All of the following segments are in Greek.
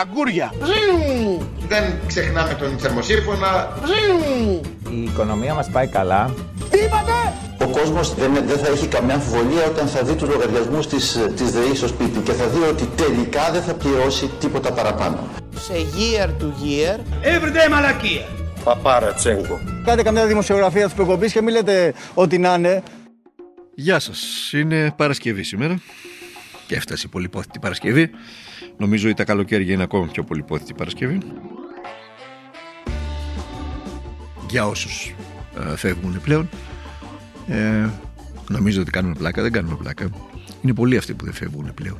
Αγκούρια. Δεν ξεχνάμε τον θερμοσύρφωνα. Η οικονομία μας πάει καλά. Τι είπατε; Ο κόσμος δεν, δεν θα έχει καμιά αμφιβολία όταν θα δει τους λογαριασμούς της, της ΔΕΗ στο σπίτι και θα δει ότι τελικά δεν θα πληρώσει τίποτα παραπάνω. Σε year to year. Everyday μαλακία. Παπάρα Τσέγκο. Κάντε καμιά δημοσιογραφία της προκοπής και μην λέτε ότι να είναι. Γεια σας. Είναι Παρασκευή σήμερα. Και έφτασε η πολυπόθητη Παρασκευή. Νομίζω ότι τα καλοκαίρια είναι ακόμα πιο πολυπόθητη Παρασκευή. Για όσους ε, φεύγουν πλέον. Ε, νομίζω ότι κάνουμε πλάκα. Δεν κάνουμε πλάκα. Είναι πολλοί αυτοί που δεν φεύγουν πλέον.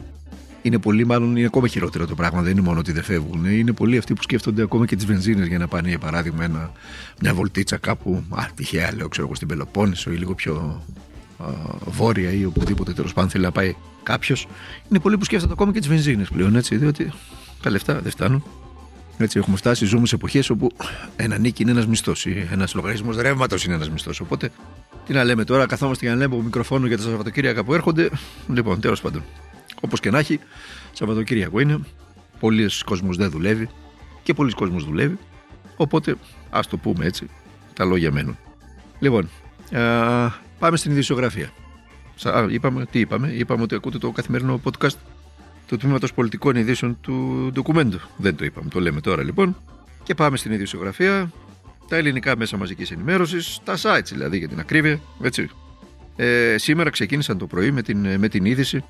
Είναι πολύ, μάλλον είναι ακόμα χειρότερο το πράγμα. Δεν είναι μόνο ότι δεν φεύγουν. Είναι πολλοί αυτοί που σκέφτονται ακόμα και τις βενζίνες για να πάνε, για παράδειγμα, ένα, μια βολτίτσα κάπου. Α, τυχαία, λέω, ξέρω εγώ, στην Πελοπόννησο ή λίγο πιο α, βόρεια ή οπουδήποτε τέλος πάντων θέλει να πάει κάποιος. Είναι πολλοί που σκέφτονται ακόμα και τις βενζίνες πλέον, έτσι, διότι τα λεφτά δεν φτάνουν. Έτσι, έχουμε φτάσει, ζούμε σε εποχές όπου ένα νίκη είναι ένας μισθός ή ένας λογαριασμός ρεύματος είναι ένας μισθός. Οπότε, τι να λέμε τώρα, καθόμαστε για να λέμε από μικροφόνο για τα Σαββατοκύριακα που έρχονται. Λοιπόν, τέλος πάντων. Όπως και να έχει, Σαββατοκύριακο είναι. Πολλοί κόσμος δεν δουλεύει και πολλοί κόσμος δουλεύει. Οπότε, ας το πούμε έτσι, τα λόγια μένουν. Λοιπόν, α, πάμε στην ειδησιογραφία. Α, είπαμε, τι είπαμε, είπαμε ότι ακούτε το καθημερινό podcast του Τμήματος Πολιτικών Ειδήσεων του ντοκουμέντου. Δεν το είπαμε, το λέμε τώρα λοιπόν. Και πάμε στην ειδησιογραφία, τα ελληνικά μέσα μαζικής ενημέρωσης, τα sites δηλαδή για την ακρίβεια. Έτσι. Ε, σήμερα ξεκίνησαν το πρωί με την, με την είδηση,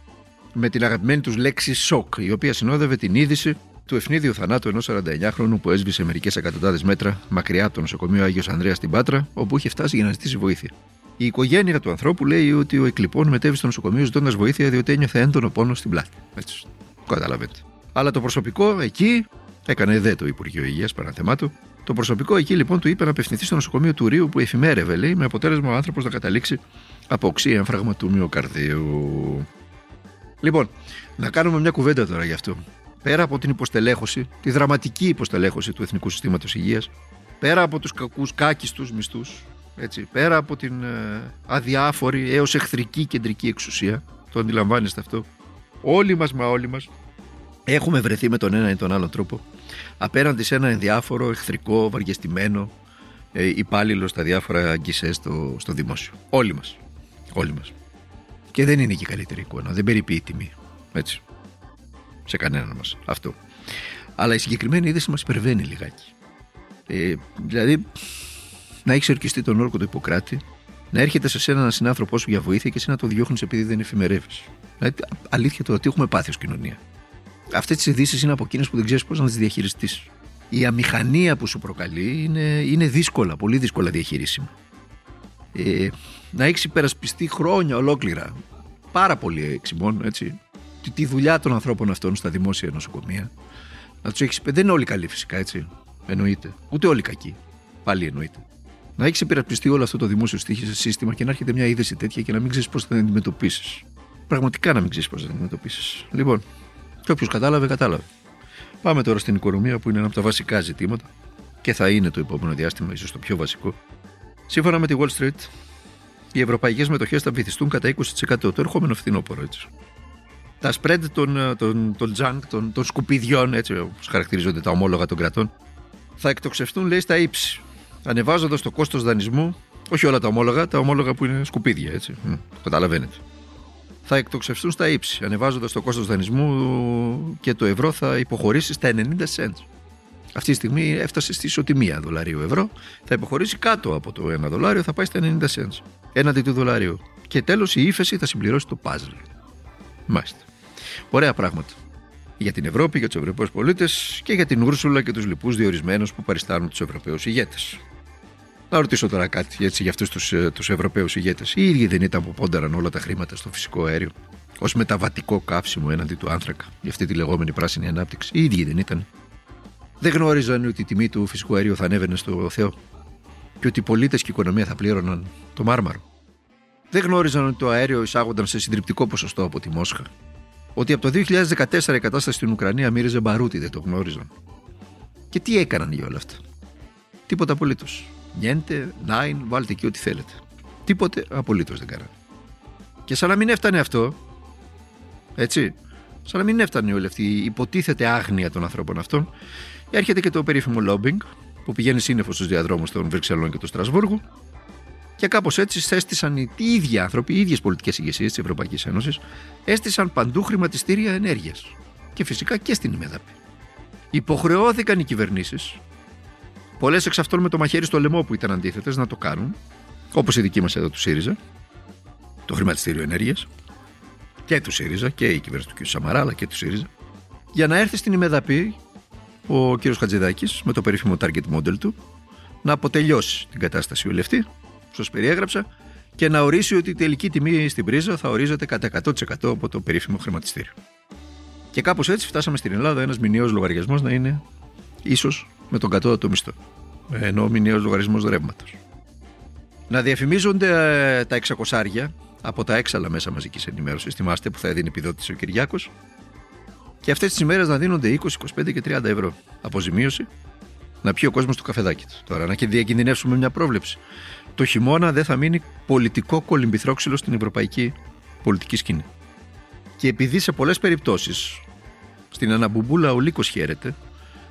με την αγαπημένη τους λέξη σοκ, η οποία συνόδευε την είδηση του ευνίδιου θανάτου ενός 49χρονου που έσβησε μερικές εκατοντάδες μέτρα μακριά από το νοσοκομείο Άγιος Ανδρέας στην Πάτρα, όπου είχε φτάσει για να ζητήσει βοήθεια. Η οικογένεια του ανθρώπου λέει ότι ο εκλειπών μετέβη στο νοσοκομείο ζητώντας βοήθεια διότι ένιωθε έντονο πόνο στην πλάτη. Έτσι. Καταλαβαίνετε. Αλλά το προσωπικό εκεί έκανε δε το Υπουργείο Υγείας παραθεμάτου. Το προσωπικό εκεί λοιπόν του είπε να απευθυνθεί στο νοσοκομείο του Ρίου που εφημέρευε, λέει, με αποτέλεσμα ο άνθρωπος να καταλήξει από οξύ έμφραγμα του μυοκαρδίου. Λοιπόν, να κάνουμε μια κουβέντα τώρα γι' αυτό. Πέρα από την υποστελέχωση, τη δραματική υποστελέχωση του Εθνικού Συστήματος Υγείας, πέρα από τους κακούς κάκιστους μισθούς, έτσι, πέρα από την ε, αδιάφορη έως εχθρική κεντρική εξουσία, το αντιλαμβάνεστε αυτό, όλοι μας μα όλοι μας έχουμε βρεθεί με τον ένα ή τον άλλον τρόπο απέναντι σε ένα ενδιάφορο, εχθρικό, βαργεστημένο ε, υπάλληλο στα διάφορα αγκισέ στο, στο δημόσιο. Όλοι μας. Όλοι μας. Και δεν είναι και η καλύτερη εικόνα. Δεν περιποιεί τιμή. Έτσι. Σε κανέναν μας. Αυτό. Αλλά η συγκεκριμένη είδηση μας υπερβαίνει λιγάκι. Ε, δηλαδή, να έχει ορκιστεί τον όρκο του Ιπποκράτη, να έρχεται σε σένα ένας συνάνθρωπός σου για βοήθεια και εσύ να το διώχνεις επειδή δεν εφημερεύεις. Δηλαδή, αλήθεια το ότι έχουμε πάθει ως κοινωνία. Αυτές τις ειδήσεις είναι από εκείνες που δεν ξέρεις πώς να τις διαχειριστείς. Η αμηχανία που σου προκαλεί είναι, είναι δύσκολα, πολύ δύσκολα διαχειρίσιμα. Ε, να έχεις υπερασπιστεί χρόνια ολόκληρα, πάρα πολύ εξημών, έτσι, τη, τη δουλειά των ανθρώπων αυτών στα δημόσια νοσοκομεία. Να τους έχεις Δεν είναι όλοι καλοί φυσικά, έτσι. Εννοείται. Ούτε όλοι κακοί. Πάλι εννοείται. Να έχεις υπερασπιστεί όλο αυτό το δημόσιο σύστημα και να έρχεται μια είδηση τέτοια και να μην ξέρεις πώς θα την αντιμετωπίσεις. Πραγματικά να μην ξέρεις πώς θα την αντιμετωπίσεις. Λοιπόν, και όποιος κατάλαβε, κατάλαβε. Πάμε τώρα στην οικονομία που είναι ένα από τα βασικά ζητήματα και θα είναι το επόμενο διάστημα ίσως το πιο βασικό. Σύμφωνα με τη Wall Street, οι ευρωπαϊκές μετοχές θα βυθιστούν κατά 20% το ερχόμενο φθινόπωρο. Έτσι. Τα spread των, των, των junk, των, των σκουπιδιών, έτσι όπως χαρακτηρίζονται τα ομόλογα των κρατών, θα εκτοξευτούν λέει στα ύψη ανεβάζοντας το κόστος δανεισμού, όχι όλα τα ομόλογα, τα ομόλογα που είναι σκουπίδια, έτσι. καταλαβαίνετε. Θα εκτοξευστούν στα ύψη, ανεβάζοντας το κόστος δανεισμού και το ευρώ θα υποχωρήσει στα 90 cents. Αυτή τη στιγμή έφτασε στη ισοτιμία δολαρίου ευρώ, θα υποχωρήσει κάτω από το 1 δολάριο, θα πάει στα 90 cents έναντι του δολαρίου. Και τέλος η ύφεση θα συμπληρώσει το puzzle. Μάλιστα. Ωραία πράγματα. Για την Ευρώπη, για τους Ευρωπαίους πολίτες και για την Ούρσουλα και τους λοιπούς διορισμένους που παριστάνουν τους Ευρωπαίους ηγέτες. Να ρωτήσω τώρα κάτι έτσι, για αυτούς τους τους ε, Ευρωπαίους ηγέτες. Οι ίδιοι δεν ήταν που πόνταραν όλα τα χρήματα στο φυσικό αέριο ως μεταβατικό καύσιμο έναντι του άνθρακα για αυτή τη λεγόμενη πράσινη ανάπτυξη. Οι ίδιοι δεν ήταν. Δεν γνώριζαν ότι η τιμή του φυσικού αερίου θα ανέβαινε στο Θεό και ότι οι πολίτες και η οικονομία θα πλήρωναν το μάρμαρο. Δεν γνώριζαν ότι το αέριο εισάγονταν σε συντριπτικό ποσοστό από τη Μόσχα. Ότι από το 2014 η κατάσταση στην Ουκρανία μύριζε μπαρούτι, δεν το γνώριζαν. Και τι έκαναν για όλα αυτά; Τίποτα απολύτως. Νιέντε, νάιν, βάλτε εκεί ό,τι θέλετε. Τίποτε απολύτως δεν κάνανε. Και σαν να μην έφτανε αυτό, έτσι, σαν να μην έφτανε όλη αυτή η υποτίθεται άγνοια των ανθρώπων αυτών, έρχεται και το περίφημο lobbying που πηγαίνει σύννεφος στους διαδρόμους των Βρυξελών και του Στρασβούργου και κάπως έτσι έστησαν οι ίδιοι άνθρωποι, οι ίδιες πολιτικές ηγεσίες της Ευρωπαϊκής Ένωσης, έστησαν παντού χρηματιστήρια ενέργειας. Και φυσικά και στην ημεδαπή. Υποχρεώθηκαν οι κυβερνήσεις, πολλές εξ αυτών με το μαχαίρι στο λαιμό που ήταν αντίθετες, να το κάνουν, όπως η δική μας εδώ του ΣΥΡΙΖΑ, το χρηματιστήριο ενέργειας, και του ΣΥΡΙΖΑ και η κυβέρνηση του κ. Σαμαρά, αλλά και του ΣΥΡΙΖΑ, για να έρθει στην ημεδαπή ο κ. Χατζηδάκης με το περίφημο target model του να αποτελειώσει την κατάσταση όλη αυτή σας περιέγραψα και να ορίσει ότι η τελική τιμή στην πρίζα θα ορίζεται κατά 100% από το περίφημο χρηματιστήριο. Και κάπως έτσι φτάσαμε στην Ελλάδα ένας μηνιαίος λογαριασμός να είναι ίσως με τον κατώτατο μισθό. Ενώ μηνιαίος λογαριασμός ρεύματος. Να διαφημίζονται ε, τα 600 από τα έξαλα μέσα μαζικής ενημέρωσης. Θυμάστε που θα έδινε επιδότηση ο Κυριάκος. Και αυτές τις ημέρες να δίνονται 20, 25 και 30 ευρώ αποζημίωση να πιει ο κόσμος το καφεδάκι του. Τώρα, να και διακινδυνεύσουμε μια πρόβλεψη το χειμώνα δεν θα μείνει πολιτικό κολυμπηθρόξυλο στην ευρωπαϊκή πολιτική σκηνή. Και επειδή σε πολλές περιπτώσεις στην αναμπουμπούλα ο λύκος χαίρεται,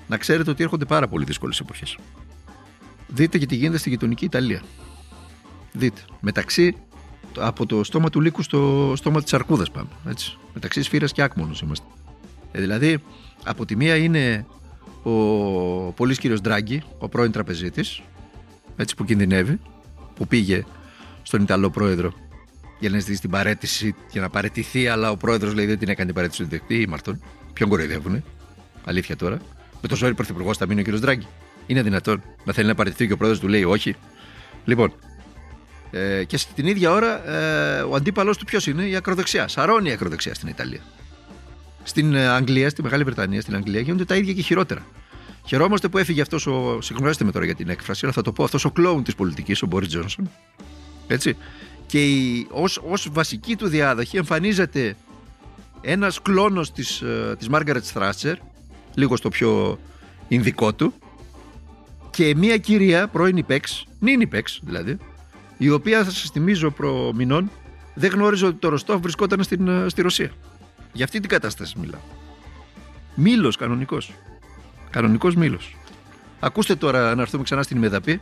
να ξέρετε ότι έρχονται πάρα πολύ δύσκολες εποχές. Δείτε και τι γίνεται στη γειτονική Ιταλία. Δείτε. Μεταξύ από το στόμα του λύκου στο στόμα της αρκούδας πάμε. Έτσι. Μεταξύ σφύρας και άκμονος είμαστε. Ε, δηλαδή, από τη μία είναι ο πολύς κύριος Ντράγκη, ο πρώην τραπεζίτης, έτσι που κινδυνεύει, που πήγε στον Ιταλό πρόεδρο για να ζητήσει την παρέτηση για να παρετηθεί, αλλά ο πρόεδρος λέει δεν την έκανε την παρέτηση του δεκτή, ή Μαρτών. Ποιον κοροϊδεύουνε; Αλήθεια τώρα. Με το ζόρι πρωθυπουργός θα μείνει ο κ. Δράγκη. Είναι δυνατόν να θέλει να παρετηθεί και ο πρόεδρος του λέει όχι. Λοιπόν, ε, και στην ίδια ώρα ε, ο αντίπαλο του ποιος είναι, η ακροδεξιά. Σαρώνει η ακροδεξιά στην Ιταλία. Στην ε, Αγγλία, στη Μεγάλη Βρετανία, στην Αγγλία γίνονται τα ίδια και χειρότερα. Χαιρόμαστε που έφυγε αυτός ο. Συγχωρέστε με τώρα για την έκφραση, αλλά θα το πω αυτός ο κλόουν της πολιτικής, ο Μπόρις Τζόνσον. Έτσι. Και ω βασική του διάδοχη εμφανίζεται ένας κλόνος της της ε, Μάργαρετ Θράτσερ, λίγο στο πιο ινδικό του, και μια κυρία, πρώην υπέξ, νυν υπέξ δηλαδή, η οποία θα σας θυμίζω προ μηνών, δεν γνώριζε ότι το Ροστόφ βρισκόταν στην, ε, στη Ρωσία. Για αυτή την κατάσταση μιλάω. Μήλος κανονικός. Κανονικός μήλος. Ακούστε τώρα να έρθουμε ξανά στην Μεδαπή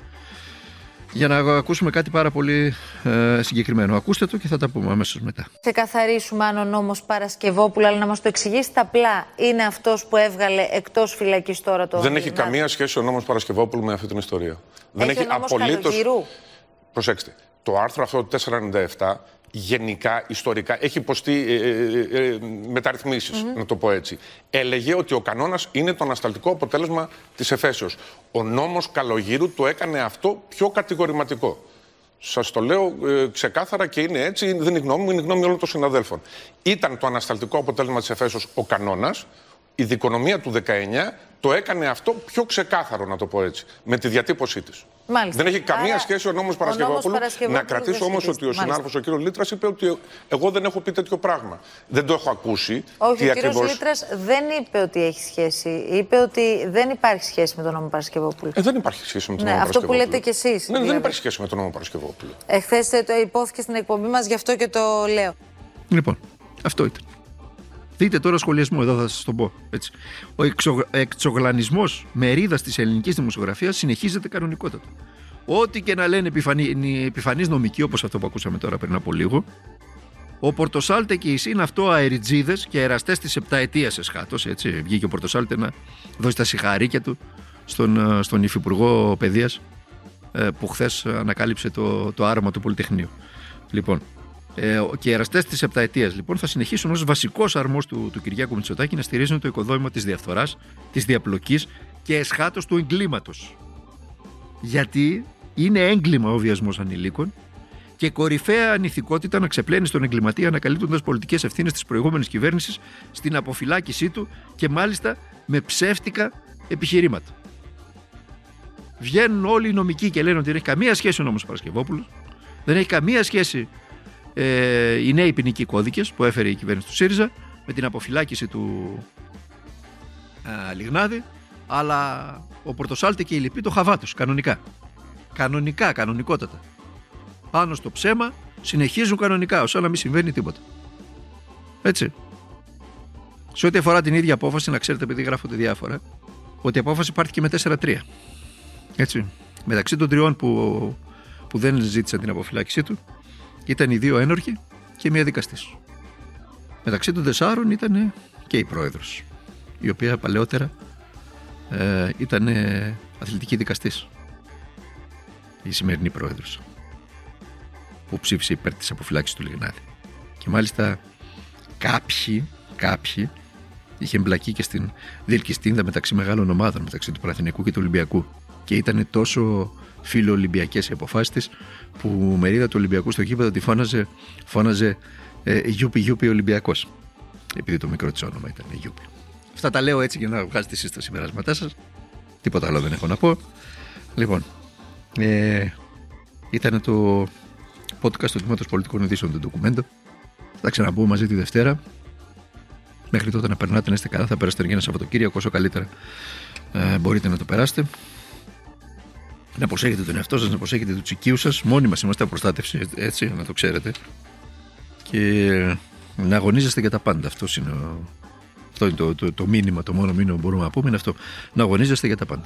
για να ακούσουμε κάτι πάρα πολύ ε, συγκεκριμένο. Ακούστε το και θα τα πούμε αμέσως μετά. Θα καθαρίσουμε αν ο νόμος Παρασκευόπουλο, αλλά να μας το εξηγήσετε απλά, είναι αυτός που έβγαλε εκτός φυλακής τώρα το. Δεν έχει καμία σχέση ο νόμος Παρασκευόπουλου με αυτή την ιστορία. Δεν έχει, έχει απολύτω. Προσέξτε. Το άρθρο αυτό του 497 γενικά, ιστορικά, έχει υποστεί ε, ε, ε μεταρρυθμισεις να το πω έτσι. Έλεγε ότι ο κανόνας είναι το ανασταλτικό αποτέλεσμα της εφέσεως. Ο νόμος Καλογύρου το έκανε αυτό πιο κατηγορηματικό. Σας το λέω ε, ξεκάθαρα και είναι έτσι, δεν είναι γνώμη μου, είναι γνώμη όλων των συναδέλφων. Ήταν το ανασταλτικό αποτέλεσμα της εφέσεως ο κανόνας. Η δικονομία του 19 το έκανε αυτό πιο ξεκάθαρο, να το πω έτσι, με τη διατύπωσή τη. Δεν έχει καμία σχέση ο νόμος Παρασκευόπουλου. Να κρατήσω όμως ότι ο συνάδελφος ο κ. Λίτρας είπε ότι εγώ δεν έχω πει τέτοιο πράγμα. Δεν το έχω ακούσει. Όχι, ο κ. Λίτρας δεν είπε ότι έχει σχέση. Είπε ότι δεν υπάρχει σχέση με τον νόμο Παρασκευόπουλου. Ε, δεν υπάρχει σχέση με τον ναι, νόμο αυτό Παρασκευόπουλου. Αυτό που λέτε κι εσείς. Ναι, δηλαδή. δεν υπάρχει σχέση με τον νόμο Παρασκευόπουλου. Εχθές το υπόθηκε στην εκπομπή μας, γι' αυτό και το λέω. Λοιπόν, αυτό ήταν. Δείτε τώρα σχολιασμό, εδώ θα σας το πω. Έτσι. Ο εξο, εξογλανισμός μερίδας της ελληνικής δημοσιογραφίας συνεχίζεται κανονικότατα. Ό,τι και να λένε επιφανεί, επιφανείς νομικοί, όπως αυτό που ακούσαμε τώρα πριν από λίγο, ο Πορτοσάλτε και η ΣΥΝ αυτό αεριτζίδε και εραστέ της επταετίας εσχάτω. Βγήκε ο Πορτοσάλτε να δώσει τα συγχαρήκια του στον, ε, στον Υφυπουργό Παιδείας ε, που χθες ανακάλυψε το, το άρωμα του Πολυτεχνείου. Λοιπόν, ε, και οι εραστές της επταετίας λοιπόν θα συνεχίσουν ως βασικός αρμός του, του Κυριάκου Μητσοτάκη να στηρίζουν το οικοδόμημα της διαφθοράς, της διαπλοκής και εσχάτως του εγκλήματος. Γιατί είναι έγκλημα ο βιασμός ανηλίκων και κορυφαία ανηθικότητα να ξεπλένει στον εγκληματία ανακαλύπτοντας πολιτικές ευθύνες της προηγούμενης κυβέρνησης στην αποφυλάκησή του και μάλιστα με ψεύτικα επιχειρήματα. Βγαίνουν όλοι οι νομικοί και λένε ότι δεν έχει καμία σχέση ο νόμος Παρασκευόπουλος, δεν έχει καμία σχέση ε, οι νέοι ποινικοί κώδικες που έφερε η κυβέρνηση του ΣΥΡΙΖΑ με την αποφυλάκηση του ε, Λιγνάδη αλλά ο Πορτοσάλτη και η Λυπή το χαβάτους κανονικά κανονικά, κανονικότατα πάνω στο ψέμα συνεχίζουν κανονικά όσο να μην συμβαίνει τίποτα έτσι Σε ό,τι αφορά την ίδια απόφαση, να ξέρετε, επειδή γράφονται διάφορα, ότι η απόφαση πάρθηκε με 4-3. Έτσι. Μεταξύ των τριών που, που δεν ζήτησαν την αποφυλάκησή του, ήταν οι δύο ένορχοι και μία δικαστής. Μεταξύ των τεσσάρων ήταν και η πρόεδρος, η οποία παλαιότερα ε, ήταν αθλητική δικαστής. Η σημερινή πρόεδρος, που ψήφισε υπέρ της αποφυλάξης του Λιγνάδη. Και μάλιστα κάποιοι, κάποιοι είχε εμπλακεί και στην διελκυστίνδα μεταξύ μεγάλων ομάδων, μεταξύ του Παναθηνικού και του Ολυμπιακού. Και ήταν τόσο φιλοολυμπιακές οι αποφάσεις της, που μερίδα του Ολυμπιακού στο κήπεδο τη φώναζε, φώναζε ε, Γιούπι Γιούπι Ολυμπιακός. Επειδή το μικρό της όνομα ήταν Γιούπι. Αυτά τα λέω έτσι για να βγάζετε εσείς τα συμπεράσματά σας. Τίποτα άλλο δεν έχω να πω. Λοιπόν, ε, ήταν το podcast του Τμήματος Πολιτικών Ειδήσεων του Documento. Θα ξαναπούμε μαζί τη Δευτέρα. Μέχρι τότε να περνάτε να είστε καλά. Θα περάσετε για ένα Σαββατοκύριακο όσο καλύτερα ε, μπορείτε να το περάσετε. Να προσέχετε τον εαυτό σας, να προσέχετε του οικείου σας. Μόνοι μας είμαστε απροστάτευση, έτσι, να το ξέρετε. Και να αγωνίζεστε για τα πάντα. Αυτό είναι, αυτό είναι το, το, το, μήνυμα, το μόνο μήνυμα που μπορούμε να πούμε είναι αυτό. Να αγωνίζεστε για τα πάντα.